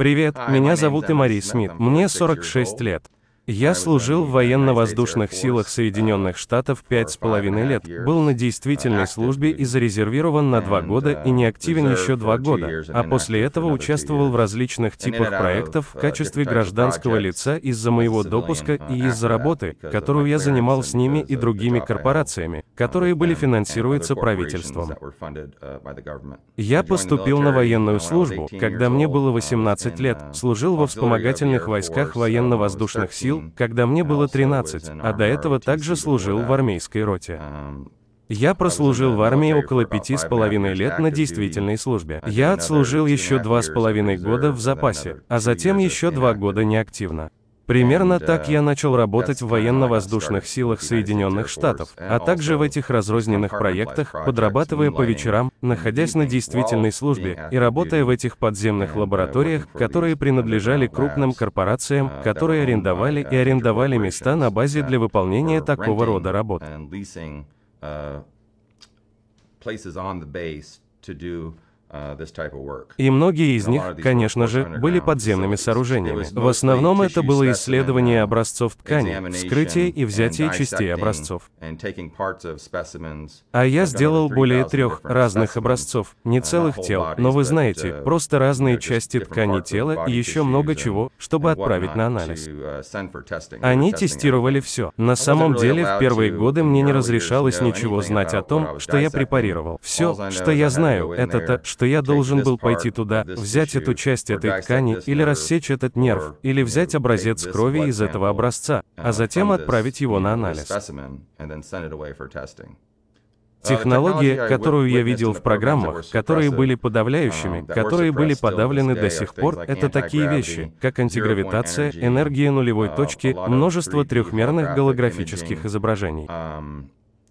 Привет, меня зовут Имари Смит, мне 46 лет. Я служил в военно-воздушных силах Соединенных Штатов пять с половиной лет, был на действительной службе и зарезервирован на два года и не активен еще два года, а после этого участвовал в различных типах проектов в качестве гражданского лица из-за моего допуска и из-за работы, которую я занимал с ними и другими корпорациями, которые были финансируются правительством. Я поступил на военную службу, когда мне было 18 лет, служил во вспомогательных войсках военно-воздушных сил, когда мне было 13, а до этого также служил в армейской роте. Я прослужил в армии около пяти с половиной лет на действительной службе. Я отслужил еще два с половиной года в запасе, а затем еще два года неактивно. Примерно так я начал работать в военно-воздушных силах Соединенных Штатов, а также в этих разрозненных проектах, подрабатывая по вечерам, находясь на действительной службе и работая в этих подземных лабораториях, которые принадлежали крупным корпорациям, которые арендовали и арендовали места на базе для выполнения такого рода работ. И многие из них, конечно же, были подземными сооружениями. В основном это было исследование образцов ткани, вскрытие и взятие частей образцов. А я сделал более трех разных образцов, не целых тел, но вы знаете, просто разные части ткани тела и еще много чего, чтобы отправить на анализ. Они тестировали все. На самом деле, в первые годы мне не разрешалось ничего знать о том, что я препарировал. Все, что я знаю, это то, что что я должен был пойти туда, взять эту часть этой ткани, или рассечь этот нерв, или взять образец крови из этого образца, а затем отправить его на анализ. Технология, которую я видел в программах, которые были подавляющими, которые были подавлены до сих пор, это такие вещи, как антигравитация, энергия нулевой точки, множество трехмерных голографических изображений.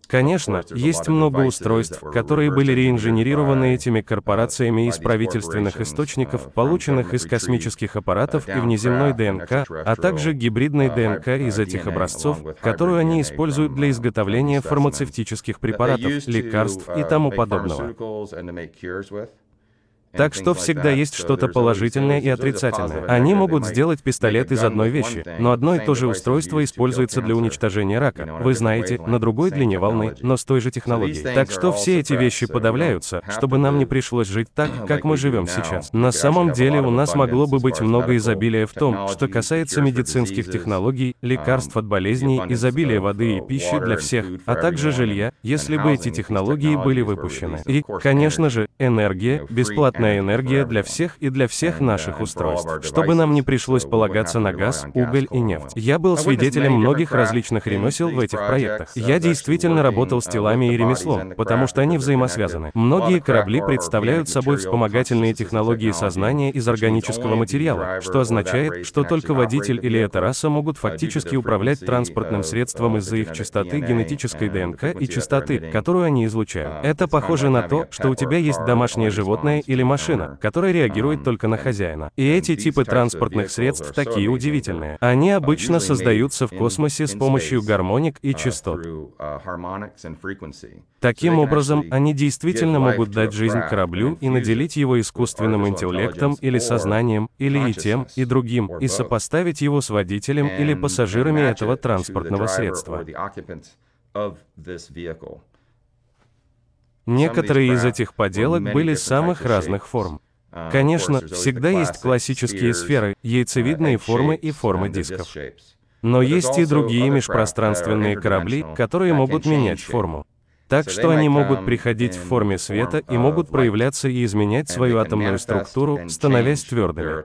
Конечно, есть много устройств, которые были реинженерированы этими корпорациями из правительственных источников, полученных из космических аппаратов и внеземной ДНК, а также гибридной ДНК из этих образцов, которую они используют для изготовления фармацевтических препаратов, лекарств и тому подобного. Так что всегда есть что-то положительное и отрицательное. Они могут сделать пистолет из одной вещи, но одно и то же устройство используется для уничтожения рака. Вы знаете, на другой длине волны, но с той же технологией. Так что все эти вещи подавляются, чтобы нам не пришлось жить так, как мы живем сейчас. На самом деле у нас могло бы быть много изобилия в том, что касается медицинских технологий, лекарств от болезней, изобилия воды и пищи для всех, а также жилья, если бы эти технологии были выпущены. И, конечно же, энергия, бесплатная бесплатная энергия для всех и для всех наших устройств, чтобы нам не пришлось полагаться на газ, уголь и нефть. Я был свидетелем многих различных ремесел в этих проектах. Я действительно работал с телами и ремеслом, потому что они взаимосвязаны. Многие корабли представляют собой вспомогательные технологии сознания из органического материала, что означает, что только водитель или эта раса могут фактически управлять транспортным средством из-за их частоты генетической ДНК и частоты, которую они излучают. Это похоже на то, что у тебя есть домашнее животное или машина, которая реагирует только на хозяина. И эти типы транспортных средств такие удивительные. Они обычно создаются в космосе с помощью гармоник и частот. Таким образом, они действительно могут дать жизнь кораблю и наделить его искусственным интеллектом или сознанием, или и тем, и другим, и сопоставить его с водителем или пассажирами этого транспортного средства. Некоторые из этих поделок были самых разных форм. Конечно, всегда есть классические сферы, яйцевидные формы и формы дисков. Но есть и другие межпространственные корабли, которые могут менять форму. Так что они могут приходить в форме света и могут проявляться и изменять свою атомную структуру, становясь твердыми.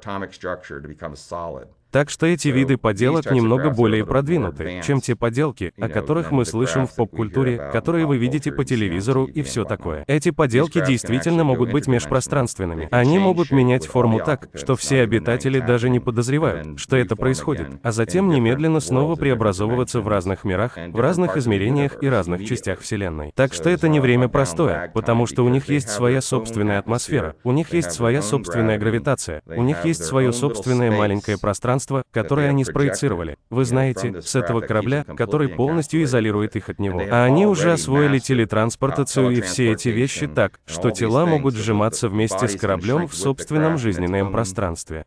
Так что эти виды поделок немного более продвинуты, чем те поделки, о которых мы слышим в поп-культуре, которые вы видите по телевизору и все такое. Эти поделки действительно могут быть межпространственными. Они могут менять форму так, что все обитатели даже не подозревают, что это происходит, а затем немедленно снова преобразовываться в разных мирах, в разных измерениях и разных частях Вселенной. Так что это не время простое, потому что у них есть своя собственная атмосфера, у них есть своя собственная гравитация, у них есть свое собственное маленькое пространство, пространство, которое они спроецировали. Вы знаете, с этого корабля, который полностью изолирует их от него. А они уже освоили телетранспортацию и все эти вещи так, что тела могут сжиматься вместе с кораблем в собственном жизненном пространстве.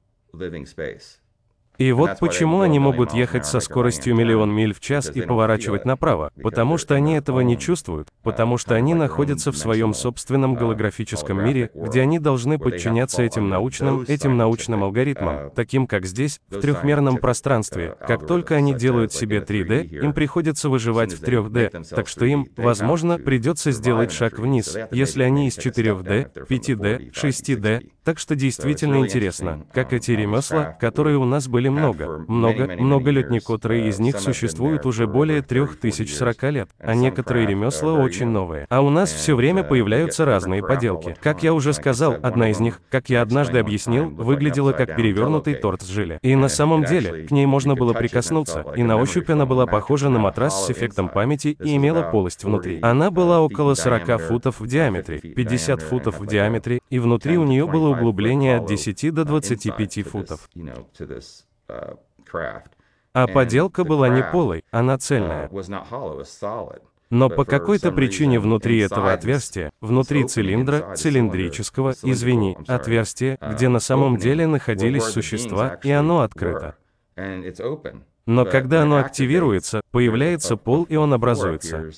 И вот почему они могут ехать со скоростью миллион миль в час и поворачивать направо, потому что они этого не чувствуют, потому что они находятся в своем собственном голографическом мире, где они должны подчиняться этим научным, этим научным алгоритмам, таким как здесь, в трехмерном пространстве. Как только они делают себе 3D, им приходится выживать в 3D, так что им, возможно, придется сделать шаг вниз, если они из 4D, 5D, 6D, так что действительно интересно, как эти ремесла, которые у нас были много, много, много лет, некоторые из них существуют уже более 3040 лет, а некоторые ремесла очень новые. А у нас все время появляются разные поделки. Как я уже сказал, одна из них, как я однажды объяснил, выглядела как перевернутый торт с желе. И на самом деле, к ней можно было прикоснуться, и на ощупь она была похожа на матрас с эффектом памяти и имела полость внутри. Она была около 40 футов в диаметре, 50 футов в диаметре, и внутри у нее было углубление от 10 до 25 футов. А поделка была не полой, она цельная. Но по какой-то причине внутри этого отверстия, внутри цилиндра, цилиндрического, извини, отверстия, где на самом деле находились существа, и оно открыто. Но когда оно активируется, появляется пол, и он образуется.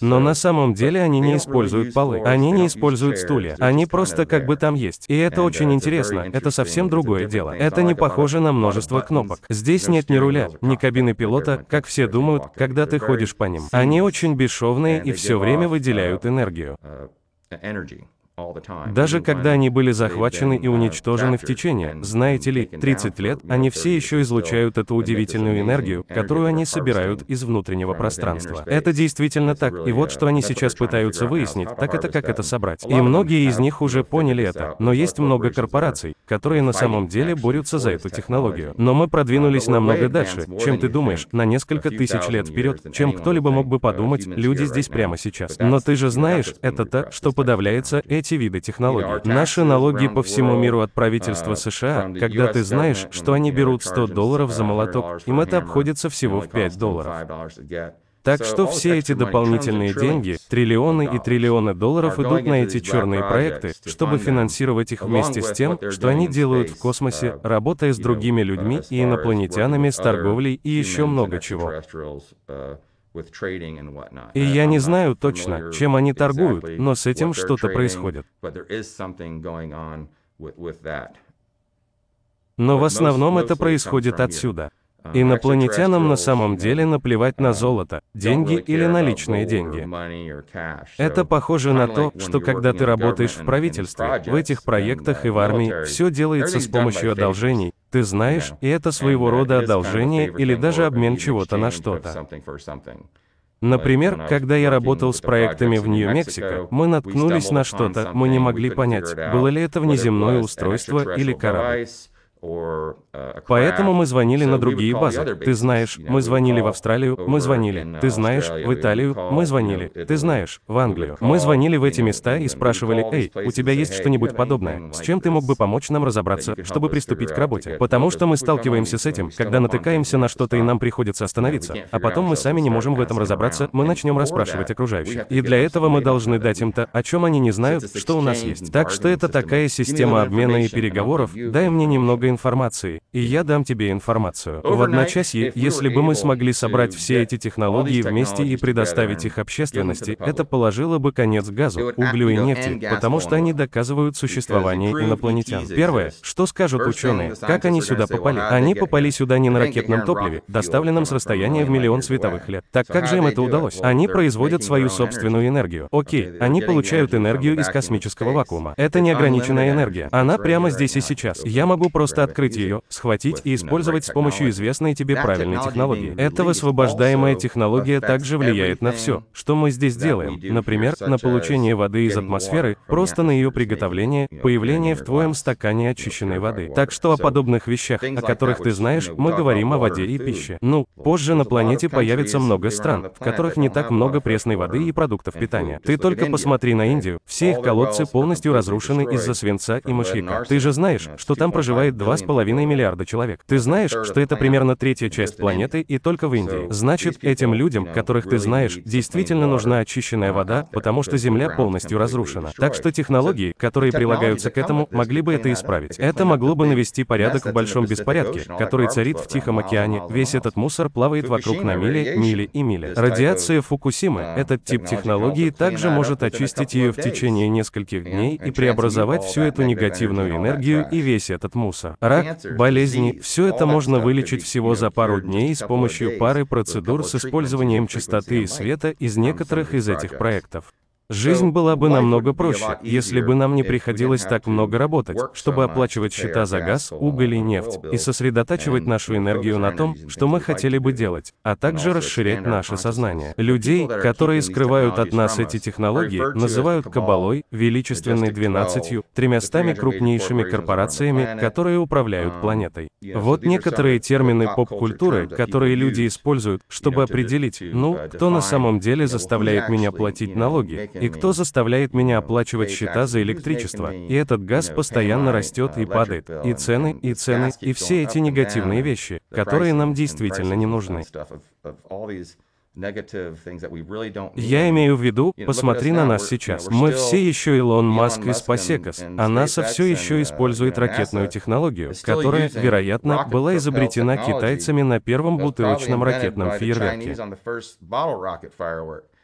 Но на самом деле они не используют полы, они не используют стулья, они просто как бы там есть. И это очень интересно, это совсем другое дело. Это не похоже на множество кнопок. Здесь нет ни руля, ни кабины пилота, как все думают, когда ты ходишь по ним. Они очень бесшовные и все время выделяют энергию. Даже когда они были захвачены и уничтожены в течение, знаете ли, 30 лет, они все еще излучают эту удивительную энергию, которую они собирают из внутреннего пространства. Это действительно так, и вот что они сейчас пытаются выяснить, так это как это собрать. И многие из них уже поняли это, но есть много корпораций, которые на самом деле борются за эту технологию. Но мы продвинулись намного дальше, чем ты думаешь, на несколько тысяч лет вперед, чем кто-либо мог бы подумать, люди здесь прямо сейчас. Но ты же знаешь, это то, что подавляется этим эти виды технологий. Наши налоги по всему миру от правительства США, когда ты знаешь, что они берут 100 долларов за молоток, им это обходится всего в 5 долларов. Так что все эти дополнительные деньги, триллионы и триллионы долларов идут на эти черные проекты, чтобы финансировать их вместе с тем, что они делают в космосе, работая с другими людьми и инопланетянами, с торговлей и еще много чего. И я не знаю точно, чем они торгуют, но с этим что-то происходит. Но в основном это происходит отсюда. Uh, Инопланетянам на самом деле наплевать на uh, золото, деньги или наличные деньги. Это похоже на то, что когда ты работаешь в правительстве, в этих проектах и в армии, все делается с помощью одолжений, ты знаешь, и это своего рода одолжение или даже обмен чего-то на что-то. Например, когда я работал с проектами в Нью-Мексико, мы наткнулись на что-то, мы не могли понять, было ли это внеземное устройство или корабль. Uh, Поэтому мы звонили на другие базы. Ты знаешь, мы звонили в Австралию, мы звонили. Ты знаешь, в Италию, мы звонили. Ты знаешь, в Англию. Мы звонили в эти места и спрашивали, «Эй, у тебя есть что-нибудь подобное? С чем ты мог бы помочь нам разобраться, чтобы приступить к работе?» Потому что мы сталкиваемся с этим, когда натыкаемся на что-то и нам приходится остановиться, а потом мы сами не можем в этом разобраться, мы начнем расспрашивать окружающих. И для этого мы должны дать им то, о чем они не знают, что у нас есть. Так что это такая система обмена и переговоров, дай мне немного информации, и я дам тебе информацию. В одночасье, если бы мы смогли собрать все эти технологии вместе и предоставить их общественности, это положило бы конец газу, углю и нефти, потому что они доказывают существование инопланетян. Первое, что скажут ученые, как они сюда попали? Они попали сюда не на ракетном топливе, доставленном с расстояния в миллион световых лет. Так как же им это удалось? Они производят свою собственную энергию. Окей, они получают энергию из космического вакуума. Это неограниченная энергия. Она прямо здесь и сейчас. Я могу просто просто открыть ее, схватить и использовать с помощью известной тебе правильной технологии. Эта высвобождаемая технология также влияет на все, что мы здесь делаем, например, на получение воды из атмосферы, просто на ее приготовление, появление в твоем стакане очищенной воды. Так что о подобных вещах, о которых ты знаешь, мы говорим о воде и пище. Ну, позже на планете появится много стран, в которых не так много пресной воды и продуктов питания. Ты только посмотри на Индию, все их колодцы полностью разрушены из-за свинца и мышьяка. Ты же знаешь, что там проживает 2 2,5 миллиарда человек. Ты знаешь, что это примерно третья часть планеты и только в Индии. Значит, этим людям, которых ты знаешь, действительно нужна очищенная вода, потому что Земля полностью разрушена. Так что технологии, которые прилагаются к этому, могли бы это исправить. Это могло бы навести порядок в большом беспорядке, который царит в Тихом океане. Весь этот мусор плавает вокруг на мили, мили и мили. Радиация Фукусимы, этот тип технологии также может очистить ее в течение нескольких дней и преобразовать всю эту негативную энергию и весь этот мусор. Рак, болезни, все это можно вылечить всего за пару дней с помощью пары процедур с использованием частоты и света из некоторых из этих проектов. Жизнь была бы намного проще, если бы нам не приходилось так много работать, чтобы оплачивать счета за газ, уголь и нефть, и сосредотачивать нашу энергию на том, что мы хотели бы делать, а также расширять наше сознание. Людей, которые скрывают от нас эти технологии, называют кабалой, величественной двенадцатью, тремястами крупнейшими корпорациями, которые управляют планетой. Вот некоторые термины поп-культуры, которые люди используют, чтобы определить, ну, кто на самом деле заставляет меня платить налоги, и кто заставляет меня оплачивать счета за электричество? И этот газ постоянно растет и падает. И цены, и цены, и все эти негативные вещи, которые нам действительно не нужны. Я имею в виду, посмотри на нас сейчас. Мы все еще Илон Маск и Спасекас, а НАСА все еще использует ракетную технологию, которая, вероятно, была изобретена китайцами на первом бутылочном ракетном фейерверке.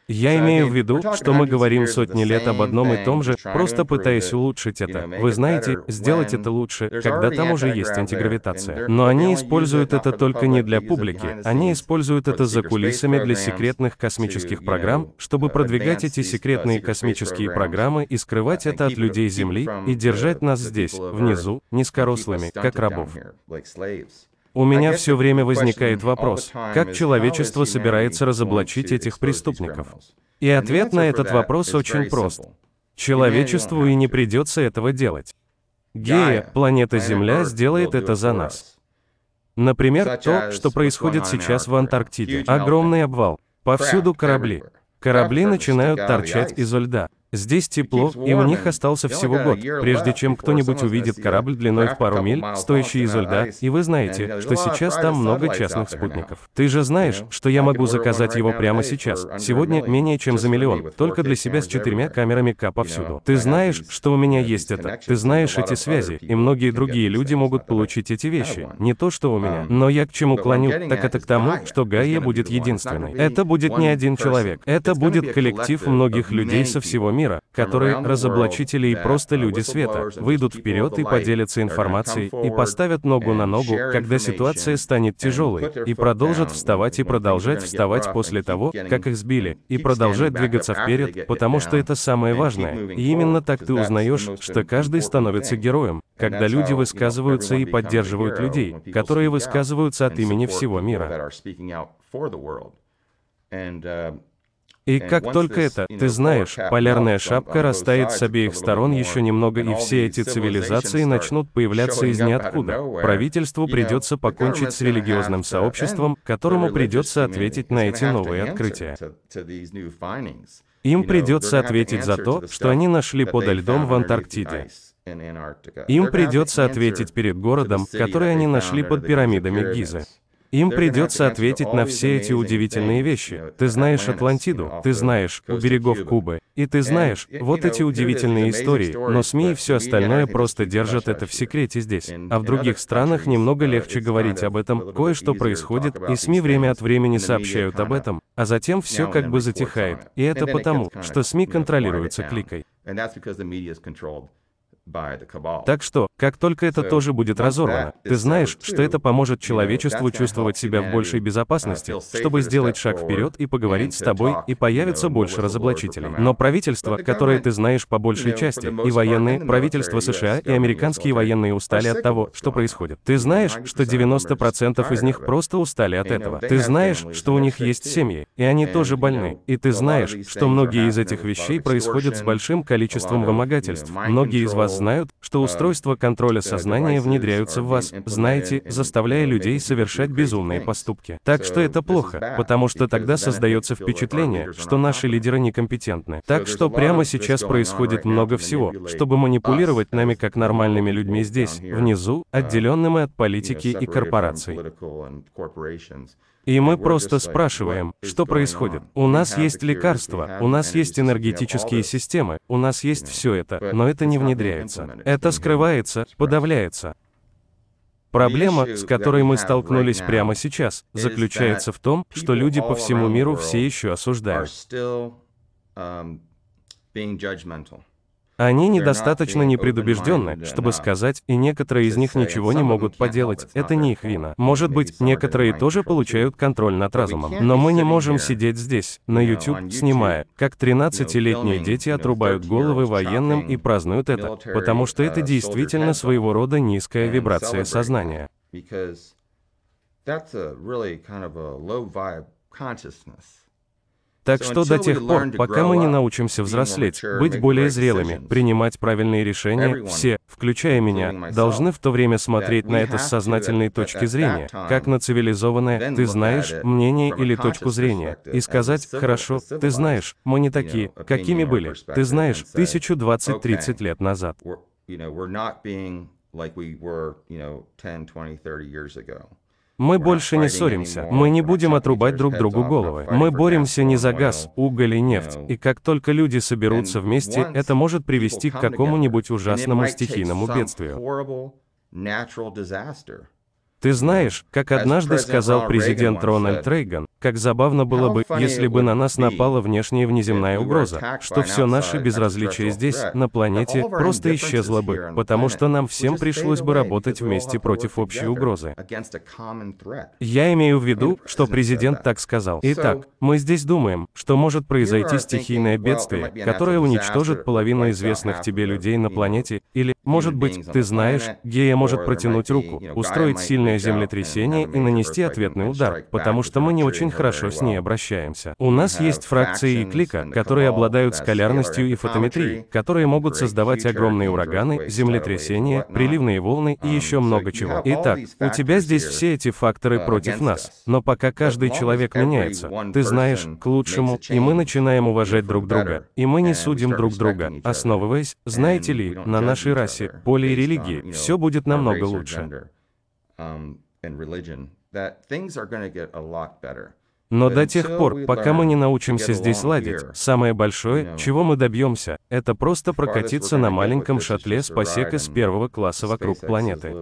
Я имею в виду, что мы говорим сотни лет об одном и том же, просто пытаясь улучшить это. Вы знаете, сделать это лучше, когда там уже есть антигравитация. Но они используют это только не для публики, они используют это за кулисами для секретных космических программ, чтобы продвигать эти секретные космические программы и скрывать это от людей Земли и держать нас здесь, внизу, низкорослыми, как рабов. У меня все время возникает вопрос, как человечество собирается разоблачить этих преступников? И ответ на этот вопрос очень прост. Человечеству и не придется этого делать. Гея, планета Земля, сделает это за нас. Например, то, что происходит сейчас в Антарктиде. Огромный обвал. Повсюду корабли. Корабли начинают торчать из льда. Здесь тепло, и у них остался всего год, прежде чем кто-нибудь увидит корабль длиной в пару миль, стоящий из льда, и вы знаете, что сейчас там много частных спутников. Ты же знаешь, что я могу заказать его прямо сейчас, сегодня менее чем за миллион, только для себя с четырьмя камерами К повсюду. Ты знаешь, что у меня есть это, ты знаешь эти связи, и многие другие люди могут получить эти вещи, не то что у меня. Но я к чему клоню, так это к тому, что Гайя будет единственной. Это будет не один человек, это будет коллектив многих людей со всего мира, мира, которые разоблачители и просто люди света, выйдут вперед и поделятся информацией, и поставят ногу на ногу, когда ситуация станет тяжелой, и продолжат вставать и продолжать вставать после того, как их сбили, и продолжать двигаться вперед, потому что это самое важное. И именно так ты узнаешь, что каждый становится героем, когда люди высказываются и поддерживают людей, которые высказываются от имени всего мира. И как только это, ты знаешь, полярная шапка растает с обеих сторон еще немного, и все эти цивилизации начнут появляться из ниоткуда. Правительству придется покончить с религиозным сообществом, которому придется ответить на эти новые открытия. Им придется ответить за то, что они нашли подо льдом в Антарктиде. Им придется ответить перед городом, который они нашли под пирамидами Гизы. Им придется ответить на все эти удивительные вещи. Ты знаешь Атлантиду, ты знаешь у берегов Кубы, и ты знаешь вот эти удивительные истории, но СМИ и все остальное просто держат это в секрете здесь. А в других странах немного легче говорить об этом, кое-что происходит, и СМИ время от времени сообщают об этом, а затем все как бы затихает. И это потому, что СМИ контролируются кликой. Так что, как только это тоже будет разорвано, ты знаешь, что это поможет человечеству чувствовать себя в большей безопасности, чтобы сделать шаг вперед и поговорить с тобой, и появится больше разоблачителей. Но правительство, которое ты знаешь по большей части, и военные, правительство США и американские военные устали от того, что происходит. Ты знаешь, что 90% из них просто устали от этого. Ты знаешь, что у них есть семьи, и они тоже больны. И ты знаешь, что многие из этих вещей происходят с большим количеством вымогательств. Многие из вас вас знают, что устройства контроля сознания внедряются в вас, знаете, заставляя людей совершать безумные поступки. Так что это плохо, потому что тогда создается впечатление, что наши лидеры некомпетентны. Так что прямо сейчас происходит много всего, чтобы манипулировать нами как нормальными людьми здесь, внизу, отделенными от политики и корпораций. И мы просто спрашиваем, что происходит. У нас есть лекарства, у нас есть энергетические системы, у нас есть все это, но это не внедряется. Это скрывается, подавляется. Проблема, с которой мы столкнулись прямо сейчас, заключается в том, что люди по всему миру все еще осуждают. Они недостаточно непредубежденны, чтобы сказать, и некоторые из них ничего не могут поделать, это не их вина. Может быть, некоторые тоже получают контроль над разумом. Но мы не можем сидеть здесь, на YouTube, снимая, как 13-летние дети отрубают головы военным и празднуют это, потому что это действительно своего рода низкая вибрация сознания. Так что до тех пор, пока мы не научимся взрослеть, быть более зрелыми, принимать правильные решения, все, включая меня, должны в то время смотреть на это с сознательной точки зрения, как на цивилизованное «ты знаешь» мнение или точку зрения, и сказать «хорошо, ты знаешь, мы не такие, какими были, ты знаешь, тысячу двадцать-тридцать лет назад». Мы больше не ссоримся, мы не будем отрубать друг другу головы. Мы боремся не за газ, уголь и нефть, и как только люди соберутся вместе, это может привести к какому-нибудь ужасному стихийному бедствию. Ты знаешь, как однажды сказал президент Рональд Рейган, как забавно было бы, если бы на нас напала внешняя внеземная угроза, что все наше безразличие здесь, на планете, просто исчезло бы, потому что нам всем пришлось бы работать вместе против общей угрозы. Я имею в виду, что президент так сказал. Итак, мы здесь думаем, что может произойти стихийное бедствие, которое уничтожит половину известных тебе людей на планете, или, может быть, ты знаешь, гея может протянуть руку, устроить сильное землетрясение и нанести ответный удар, потому что мы не очень хорошо с ней обращаемся. У нас есть фракции и клика, которые обладают скалярностью и фотометрией, которые могут создавать огромные ураганы, землетрясения, приливные волны и еще много чего. Итак, у тебя здесь все эти факторы против нас. Но пока каждый человек меняется, ты знаешь, к лучшему, и мы начинаем уважать друг друга, и мы не судим друг друга, основываясь, знаете ли, на нашей расе, поле и религии, все будет намного лучше um, and religion, that things are going to get a lot better. Но до тех пор, пока мы не научимся здесь ладить, самое большое, чего мы добьемся, это просто прокатиться на маленьком шаттле с посека с первого класса вокруг планеты.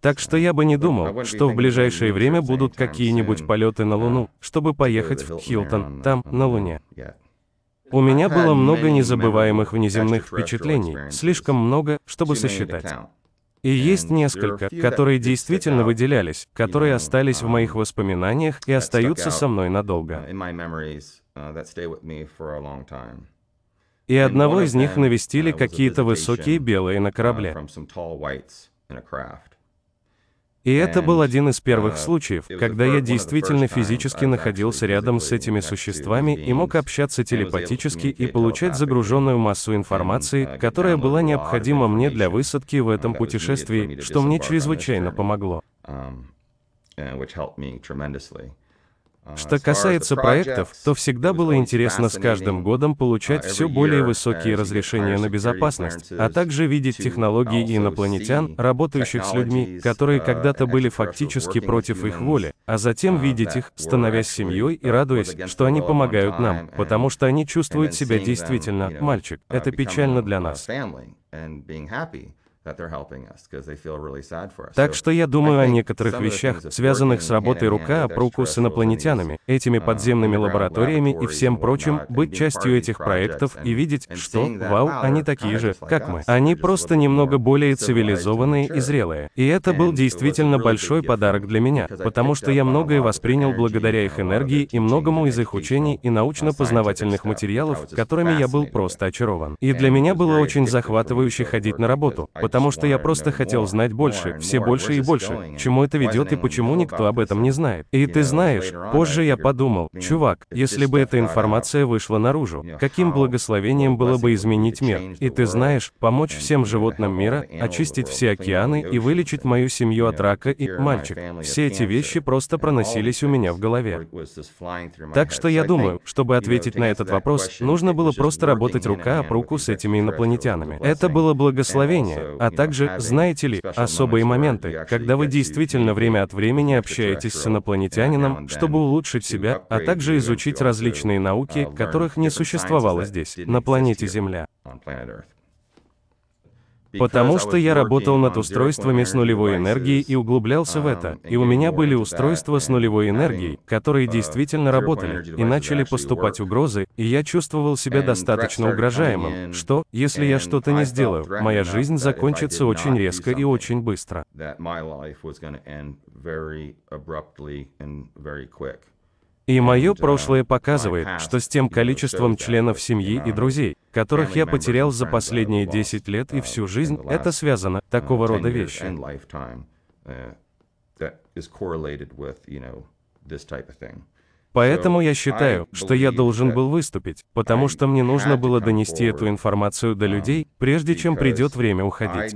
Так что я бы не думал, что в ближайшее время будут какие-нибудь полеты на Луну, чтобы поехать в Хилтон, там, на Луне. У меня было много незабываемых внеземных впечатлений, слишком много, чтобы сосчитать. И есть несколько, которые действительно выделялись, которые остались в моих воспоминаниях и остаются со мной надолго. И одного из них навестили какие-то высокие белые на корабле. И это был один из первых случаев, когда я действительно физически находился рядом с этими существами и мог общаться телепатически и получать загруженную массу информации, которая была необходима мне для высадки в этом путешествии, что мне чрезвычайно помогло. Что касается проектов, то всегда было интересно с каждым годом получать все более высокие разрешения на безопасность, а также видеть технологии инопланетян, работающих с людьми, которые когда-то были фактически против их воли, а затем видеть их, становясь семьей и радуясь, что они помогают нам, потому что они чувствуют себя действительно, мальчик, это печально для нас. Так что я думаю о некоторых вещах, связанных с работой рука об руку с инопланетянами, этими uh, подземными лабораториями и всем прочим, быть частью этих проектов и видеть, что, вау, они такие же, как мы. Они просто немного более цивилизованные и зрелые. И это был действительно большой подарок для меня, потому что я многое воспринял благодаря их энергии и многому из их учений и научно-познавательных материалов, которыми я был просто очарован. И для меня было очень захватывающе ходить на работу, потому что я просто хотел знать больше, все больше и больше, чему это ведет и почему никто об этом не знает. И ты знаешь, позже я подумал, чувак, если бы эта информация вышла наружу, каким благословением было бы изменить мир. И ты знаешь, помочь всем животным мира, очистить все океаны и вылечить мою семью от рака и мальчик. Все эти вещи просто проносились у меня в голове. Так что я думаю, чтобы ответить на этот вопрос, нужно было просто работать рука об руку с этими инопланетянами. Это было благословение, а также, знаете ли, особые моменты, когда вы действительно время от времени общаетесь с инопланетянином, чтобы улучшить себя, а также изучить различные науки, которых не существовало здесь, на планете Земля. Потому что я работал над устройствами с нулевой энергией и углублялся в это, и у меня были устройства с нулевой энергией, которые действительно работали, и начали поступать угрозы, и я чувствовал себя достаточно угрожаемым, что, если я что-то не сделаю, моя жизнь закончится очень резко и очень быстро. И мое прошлое показывает, что с тем количеством членов семьи и друзей, которых я потерял за последние 10 лет и всю жизнь, это связано, такого рода вещи. Поэтому я считаю, что я должен был выступить, потому что мне нужно было донести эту информацию до людей, прежде чем придет время уходить.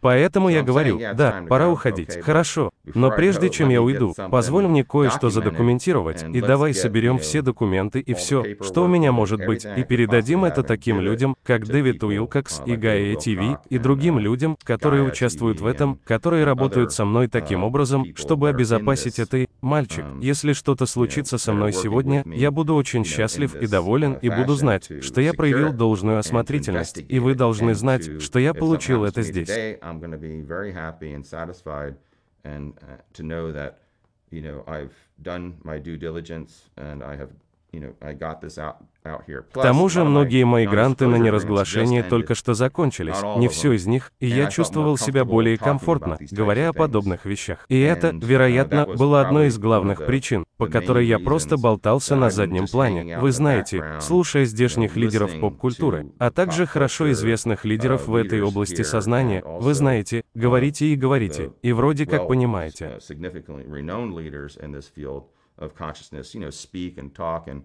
Поэтому я говорю, да, пора уходить, хорошо, но прежде чем я уйду, позволь мне кое-что задокументировать, и давай соберем все документы и все, что у меня может быть, и передадим это таким людям, как Дэвид Уилкокс и Гайя ТВ, и другим людям, которые участвуют в этом, которые работают со мной таким образом, чтобы обезопасить обезопасить это мальчик, если что-то случится со мной сегодня, я буду очень счастлив и доволен и буду знать, что я проявил должную осмотрительность, и вы должны знать, что я получил это здесь. you know, I've done my due diligence and I have к тому же многие мои гранты на неразглашение только что закончились, не все из них, и я чувствовал себя более комфортно, говоря о подобных вещах. И это, uh, вероятно, было одной из главных причин, по которой я просто болтался на заднем плане, вы знаете, слушая здешних лидеров поп-культуры, а также хорошо известных лидеров в этой области сознания, вы знаете, говорите и говорите, и вроде как понимаете. Of consciousness, you know, speak and talk and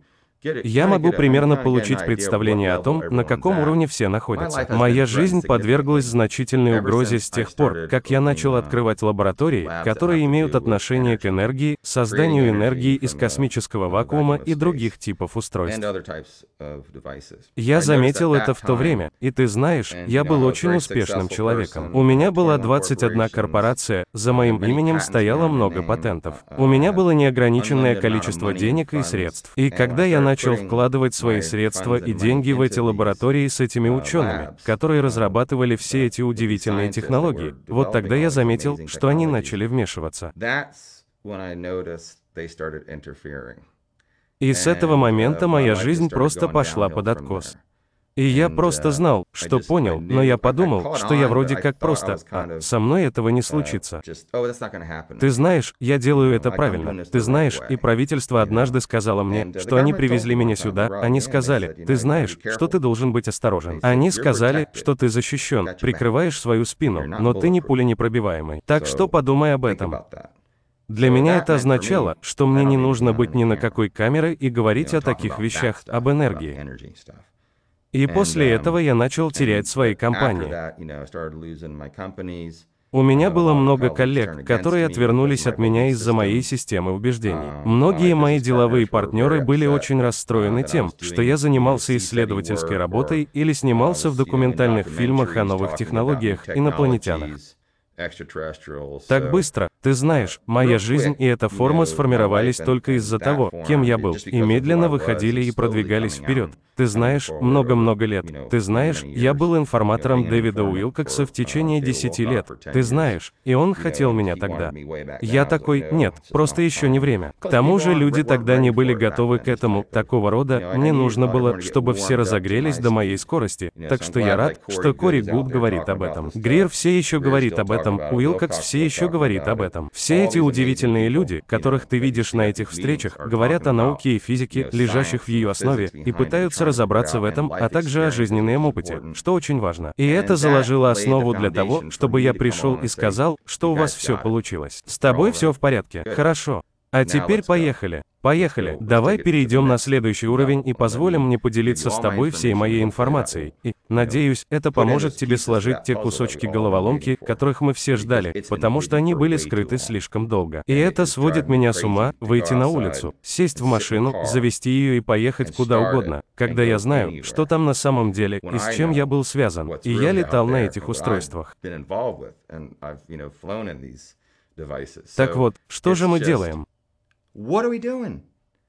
Я могу примерно получить представление о том, на каком уровне все находятся. Моя жизнь подверглась значительной угрозе с тех пор, как я начал открывать лаборатории, которые имеют отношение к энергии, созданию энергии из космического вакуума и других типов устройств. Я заметил это в то время, и ты знаешь, я был очень успешным человеком. У меня была 21 корпорация, за моим именем стояло много патентов. У меня было неограниченное количество денег и средств. И когда я начал вкладывать свои средства и деньги в эти лаборатории с этими учеными, которые разрабатывали все эти удивительные технологии. Вот тогда я заметил, что они начали вмешиваться. И с этого момента моя жизнь просто пошла под откос. И я просто знал, что понял, но я подумал, что я вроде как просто, а, со мной этого не случится. Ты знаешь, я делаю это правильно. Ты знаешь, и правительство однажды сказало мне, что они привезли меня сюда, они сказали, ты знаешь, что ты должен быть осторожен. Они сказали, что ты защищен, прикрываешь свою спину, но ты не пуленепробиваемый. Так что подумай об этом. Для меня это означало, что мне не нужно быть ни на какой камеры и говорить о таких вещах, об энергии. И после um, этого я начал терять свои компании. У меня было много коллег, которые отвернулись от меня из-за моей системы убеждений. Um, Многие мои деловые партнеры были очень расстроены uh, тем, что я занимался исследовательской работой или снимался в документальных фильмах о новых технологиях, инопланетянах. Так быстро, ты знаешь, моя жизнь и эта форма сформировались только из-за того, кем я был, и медленно выходили и продвигались вперед. Ты знаешь, много-много лет. Ты знаешь, я был информатором Дэвида Уилкокса в течение 10 лет. Ты знаешь, и он хотел меня тогда. Я такой, нет, просто еще не время. К тому же люди тогда не были готовы к этому, такого рода, мне нужно было, чтобы все разогрелись до моей скорости. Так что я рад, что Кори Гуд говорит об этом. Грир все еще говорит об этом, этом, Уилкокс все еще говорит об этом. Все эти удивительные люди, которых ты видишь на этих встречах, говорят о науке и физике, лежащих в ее основе, и пытаются разобраться в этом, а также о жизненном опыте, что очень важно. И это заложило основу для того, чтобы я пришел и сказал, что у вас все получилось. С тобой все в порядке. Хорошо. А теперь поехали. Поехали. Давай перейдем на следующий уровень и позволим мне поделиться с тобой всей моей информацией. И, надеюсь, это поможет тебе сложить те кусочки головоломки, которых мы все ждали, потому что они были скрыты слишком долго. И это сводит меня с ума, выйти на улицу, сесть в машину, завести ее и поехать куда угодно, когда я знаю, что там на самом деле и с чем я был связан. И я летал на этих устройствах. Так вот, что же мы делаем? What are we doing?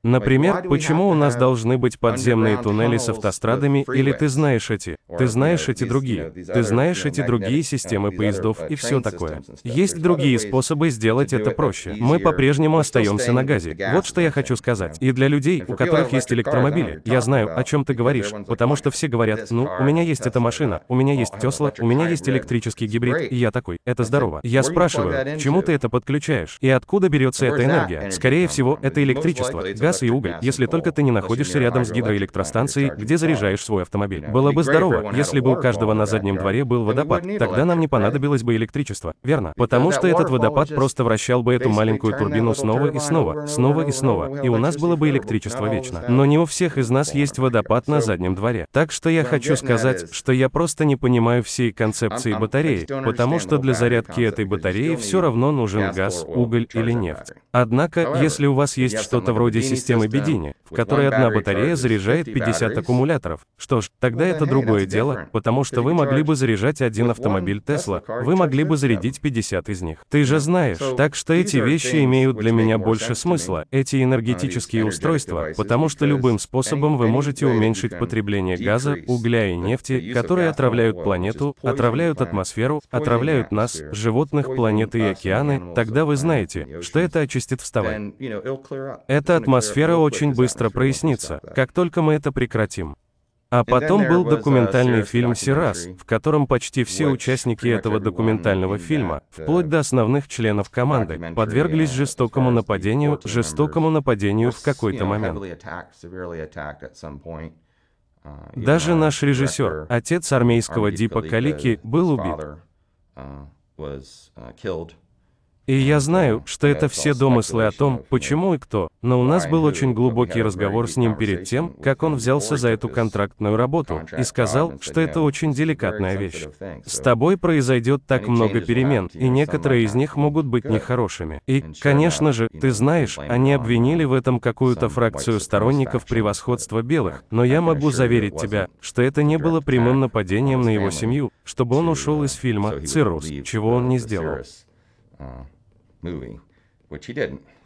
Например, почему у нас должны быть подземные туннели с автострадами, или ты знаешь эти, ты знаешь эти другие, ты знаешь эти другие системы поездов и все такое. Есть другие способы сделать это проще. Мы по-прежнему остаемся на газе. Вот что я хочу сказать. И для людей, у которых есть электромобили, я знаю, о чем ты говоришь, потому что все говорят, ну, у меня есть эта машина, у меня есть Тесла, у меня есть электрический гибрид, и я такой, это здорово. Я спрашиваю, чему ты это подключаешь? И откуда берется эта энергия? Скорее всего, это электричество, газ и уголь, если только ты не находишься рядом с гидроэлектростанцией, где заряжаешь свой автомобиль. Было бы здорово, если бы у каждого на заднем дворе был водопад. Тогда нам не понадобилось бы электричество, верно? Потому что этот водопад просто вращал бы эту маленькую турбину снова и снова, снова и снова, и у нас было бы электричество вечно. Но не у всех из нас есть водопад на заднем дворе. Так что я хочу сказать, что я просто не понимаю всей концепции батареи, потому что для зарядки этой батареи все равно нужен газ, уголь или нефть. Однако, если у вас есть что-то вроде системы системы Bedini, в которой одна батарея заряжает 50 аккумуляторов. Что ж, тогда это другое дело, потому что вы могли бы заряжать один автомобиль Tesla, вы могли бы зарядить 50 из них. Ты же знаешь, так что эти вещи имеют для меня больше смысла, эти энергетические устройства, потому что любым способом вы можете уменьшить потребление газа, угля и нефти, которые отравляют планету, отравляют атмосферу, отравляют нас, животных, планеты и океаны, тогда вы знаете, что это очистит вставай. Эта атмосфера атмосфера очень быстро прояснится, как только мы это прекратим. А потом был документальный фильм «Сирас», в котором почти все участники этого документального фильма, вплоть до основных членов команды, подверглись жестокому нападению, жестокому нападению в какой-то момент. Даже наш режиссер, отец армейского Дипа Калики, был убит. И я знаю, что это все домыслы о том, почему и кто, но у нас был очень глубокий разговор с ним перед тем, как он взялся за эту контрактную работу, и сказал, что это очень деликатная вещь. С тобой произойдет так много перемен, и некоторые из них могут быть нехорошими. И, конечно же, ты знаешь, они обвинили в этом какую-то фракцию сторонников превосходства белых, но я могу заверить тебя, что это не было прямым нападением на его семью, чтобы он ушел из фильма «Циррус», чего он не сделал.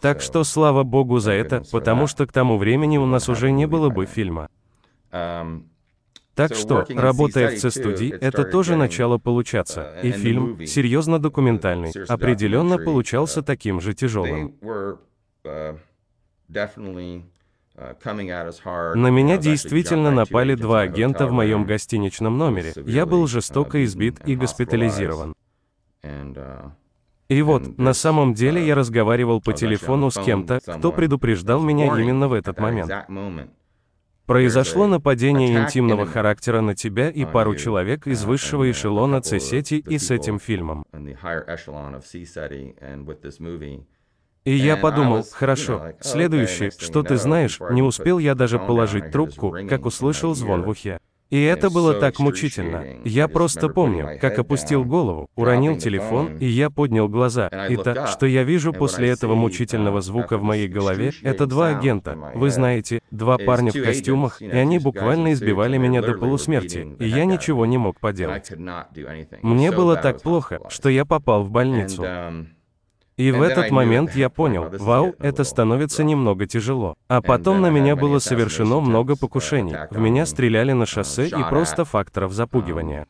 Так что слава богу за это, потому что к тому времени у нас уже не было бы фильма. Um, так что, работая в C-студии, это тоже начало получаться, uh, и фильм, серьезно документальный, определенно получался uh, таким же тяжелым. uh, На меня действительно напали два агента в моем гостиничном номере. Я был жестоко избит и госпитализирован. И вот, на самом деле я разговаривал по телефону с кем-то, кто предупреждал меня именно в этот момент. Произошло нападение интимного характера на тебя и пару человек из высшего эшелона C-сети и с этим фильмом. И я подумал, хорошо, следующее, что ты знаешь, не успел я даже положить трубку, как услышал звон в ухе. И это было так мучительно. Я просто помню, как опустил голову, уронил телефон, и я поднял глаза. И то, что я вижу после этого мучительного звука в моей голове, это два агента. Вы знаете, два парня в костюмах, и они буквально избивали меня до полусмерти, и я ничего не мог поделать. Мне было так плохо, что я попал в больницу. И в этот момент я понял, вау, это становится немного тяжело. А потом на меня было совершено много покушений. В меня стреляли на шоссе и просто факторов запугивания.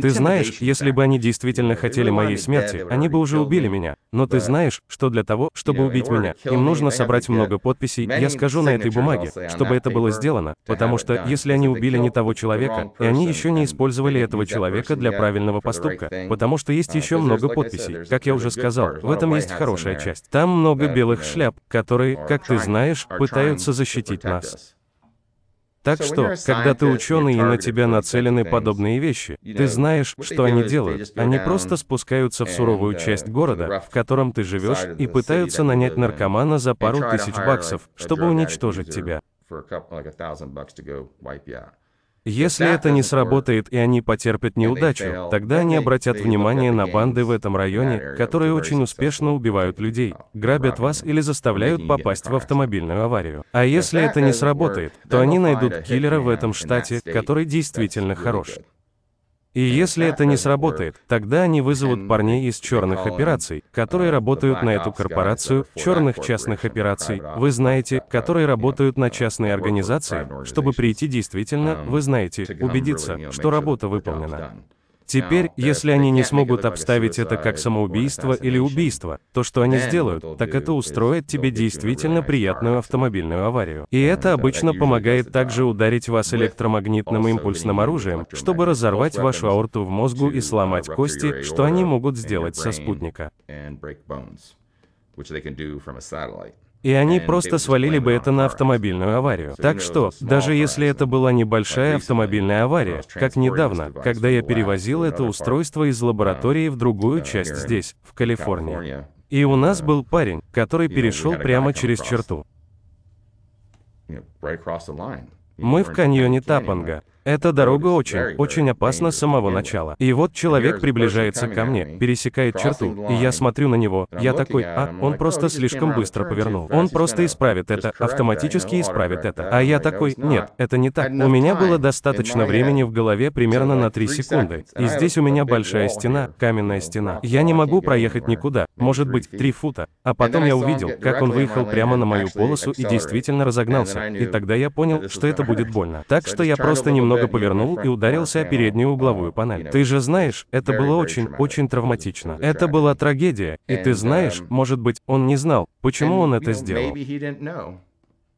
Ты знаешь, если бы они действительно хотели моей смерти, они бы уже убили меня. Но ты знаешь, что для того, чтобы убить меня, им нужно собрать много подписей, я скажу на этой бумаге, чтобы это было сделано, потому что если они убили не того человека, и они еще не использовали этого человека для правильного поступка, потому что есть еще много подписей. Как я уже сказал, в этом есть хорошая часть. Там много белых шляп, которые, как ты знаешь, пытаются защитить нас. Так что, когда ты ученый и на тебя нацелены подобные вещи, ты знаешь, что они делают. Они просто спускаются в суровую часть города, в котором ты живешь, и пытаются нанять наркомана за пару тысяч баксов, чтобы уничтожить тебя. Если это не сработает и они потерпят неудачу, тогда они обратят внимание на банды в этом районе, которые очень успешно убивают людей, грабят вас или заставляют попасть в автомобильную аварию. А если это не сработает, то они найдут киллера в этом штате, который действительно хорош. И если это не сработает, тогда они вызовут парней из черных операций, которые работают на эту корпорацию, черных частных операций, вы знаете, которые работают на частные организации, чтобы прийти действительно, вы знаете, убедиться, что работа выполнена. Теперь, если они не смогут обставить это как самоубийство или убийство, то что они сделают, так это устроит тебе действительно приятную автомобильную аварию. И это обычно помогает также ударить вас электромагнитным импульсным оружием, чтобы разорвать вашу аорту в мозгу и сломать кости, что они могут сделать со спутника. И они просто свалили бы это на автомобильную аварию. Так что, даже если это была небольшая автомобильная авария, как недавно, когда я перевозил это устройство из лаборатории в другую часть здесь, в Калифорнии. И у нас был парень, который перешел прямо через черту. Мы в каньоне Тапанга. Эта дорога очень, очень опасна с самого начала. И вот человек приближается ко мне, пересекает черту, и я смотрю на него, я такой, а, он просто слишком быстро повернул. Он просто исправит это, автоматически исправит это. А я такой, нет, это не так. У меня было достаточно времени в голове примерно на 3 секунды. И здесь у меня большая стена, каменная стена. Я не могу проехать никуда, может быть, 3 фута. А потом я увидел, как он выехал прямо на мою полосу и действительно разогнался. И тогда я понял, что это будет больно. Так что я просто немного немного повернул и ударился о переднюю угловую панель. Ты же знаешь, это было очень, очень травматично. Это была трагедия, и ты знаешь, может быть, он не знал, почему он это сделал.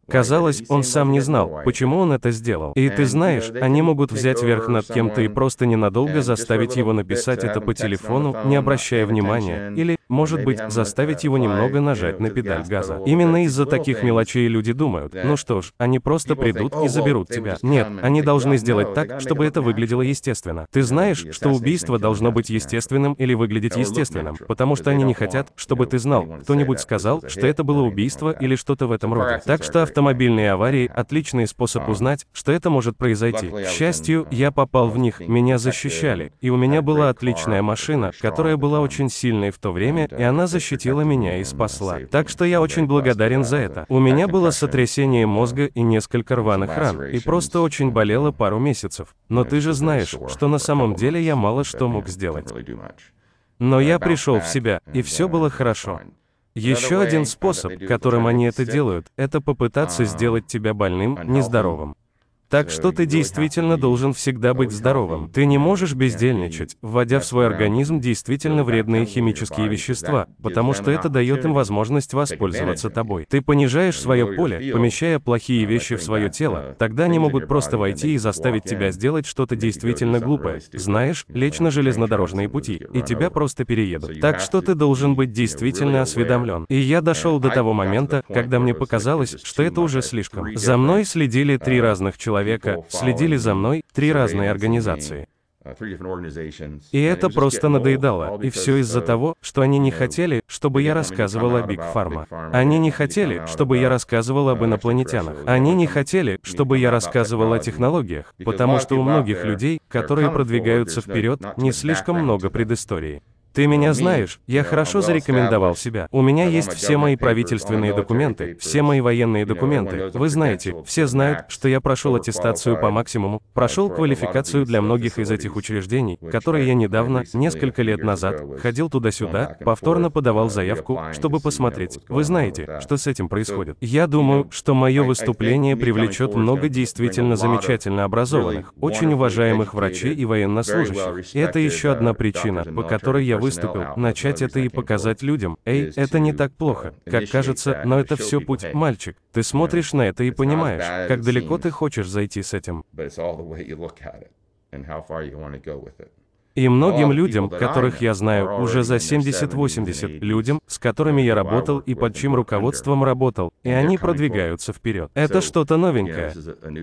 Казалось, он сам не знал, почему он это сделал. И ты знаешь, они могут взять верх над кем-то и просто ненадолго заставить его написать это по телефону, не обращая внимания, или, может быть, заставить его немного нажать на педаль газа. Именно из-за таких мелочей люди думают, ну что ж, они просто придут и заберут тебя. Нет, они должны сделать так, чтобы это выглядело естественно. Ты знаешь, что убийство должно быть естественным или выглядеть естественным, потому что они не хотят, чтобы ты знал, кто-нибудь сказал, что это было убийство или что-то в этом роде. Так что авто Автомобильные аварии – отличный способ узнать, что это может произойти. К счастью, я попал в них, меня защищали, и у меня была отличная машина, которая была очень сильной в то время, и она защитила меня и спасла. Так что я очень благодарен за это. У меня было сотрясение мозга и несколько рваных ран, и просто очень болело пару месяцев. Но ты же знаешь, что на самом деле я мало что мог сделать. Но я пришел в себя, и все было хорошо. Еще один способ, которым они это делают, это попытаться сделать тебя больным, нездоровым. Так что ты действительно должен всегда быть здоровым. Ты не можешь бездельничать, вводя в свой организм действительно вредные химические вещества, потому что это дает им возможность воспользоваться тобой. Ты понижаешь свое поле, помещая плохие вещи в свое тело, тогда они могут просто войти и заставить тебя сделать что-то действительно глупое. Знаешь, лечь на железнодорожные пути, и тебя просто переедут. Так что ты должен быть действительно осведомлен. И я дошел до того момента, когда мне показалось, что это уже слишком. За мной следили три разных человека, человека следили за мной три разные организации. И это просто надоедало, и все из-за того, что они не хотели, чтобы я рассказывал о Биг Фарма. Они не хотели, чтобы я рассказывал об инопланетянах. Они не хотели, чтобы я рассказывал о технологиях, потому что у многих людей, которые продвигаются вперед, не слишком много предыстории. Ты меня знаешь, я хорошо зарекомендовал себя. У меня есть все мои правительственные документы, все мои военные документы. Вы знаете, все знают, что я прошел аттестацию по максимуму, прошел квалификацию для многих из этих учреждений, которые я недавно, несколько лет назад, ходил туда-сюда, повторно подавал заявку, чтобы посмотреть. Вы знаете, что с этим происходит. Я думаю, что мое выступление привлечет много действительно замечательно образованных, очень уважаемых врачей и военнослужащих. И это еще одна причина, по которой я выступил, начать это и показать людям. Эй, это не так плохо, как кажется, но это все путь, мальчик. Ты смотришь на это и понимаешь, как далеко ты хочешь зайти с этим. И многим людям, которых я знаю уже за 70-80, людям, с которыми я работал и под чьим руководством работал, и они продвигаются вперед. Это что-то новенькое.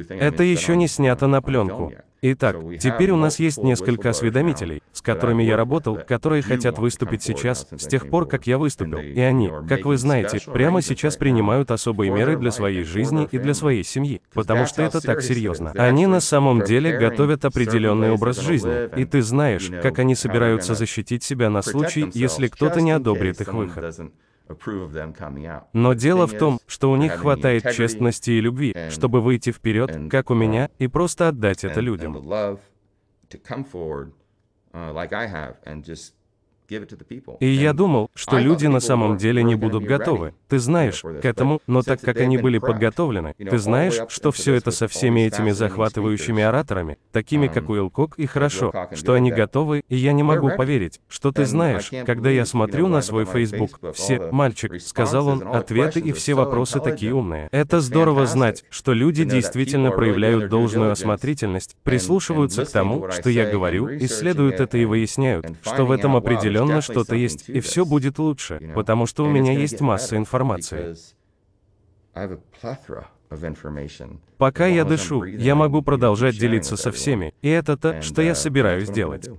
Это еще не снято на пленку. Итак, теперь у нас есть несколько осведомителей, с которыми я работал, которые хотят выступить сейчас, с тех пор, как я выступил. И они, как вы знаете, прямо сейчас принимают особые меры для своей жизни и для своей семьи, потому что это так серьезно. Они на самом деле готовят определенный образ жизни, и ты знаешь, как они собираются защитить себя на случай, если кто-то не одобрит их выход. Но дело в том, что у них хватает честности и любви, чтобы выйти вперед, как у меня, и просто отдать это людям. И я думал, что люди на самом деле не будут готовы. Ты знаешь, к этому, но так как они были подготовлены, ты знаешь, что все это со всеми этими захватывающими ораторами, такими как Уилл Кок, и хорошо, что они готовы, и я не могу поверить, что ты знаешь, когда я смотрю на свой Facebook, все, мальчик, сказал он, ответы и все вопросы такие умные. Это здорово знать, что люди действительно проявляют должную осмотрительность, прислушиваются к тому, что я говорю, исследуют это и выясняют, что в этом определенно что-то есть, и все будет лучше, потому что у меня есть масса информации. Пока я дышу, я могу продолжать делиться со всеми, и это то, что я собираюсь делать.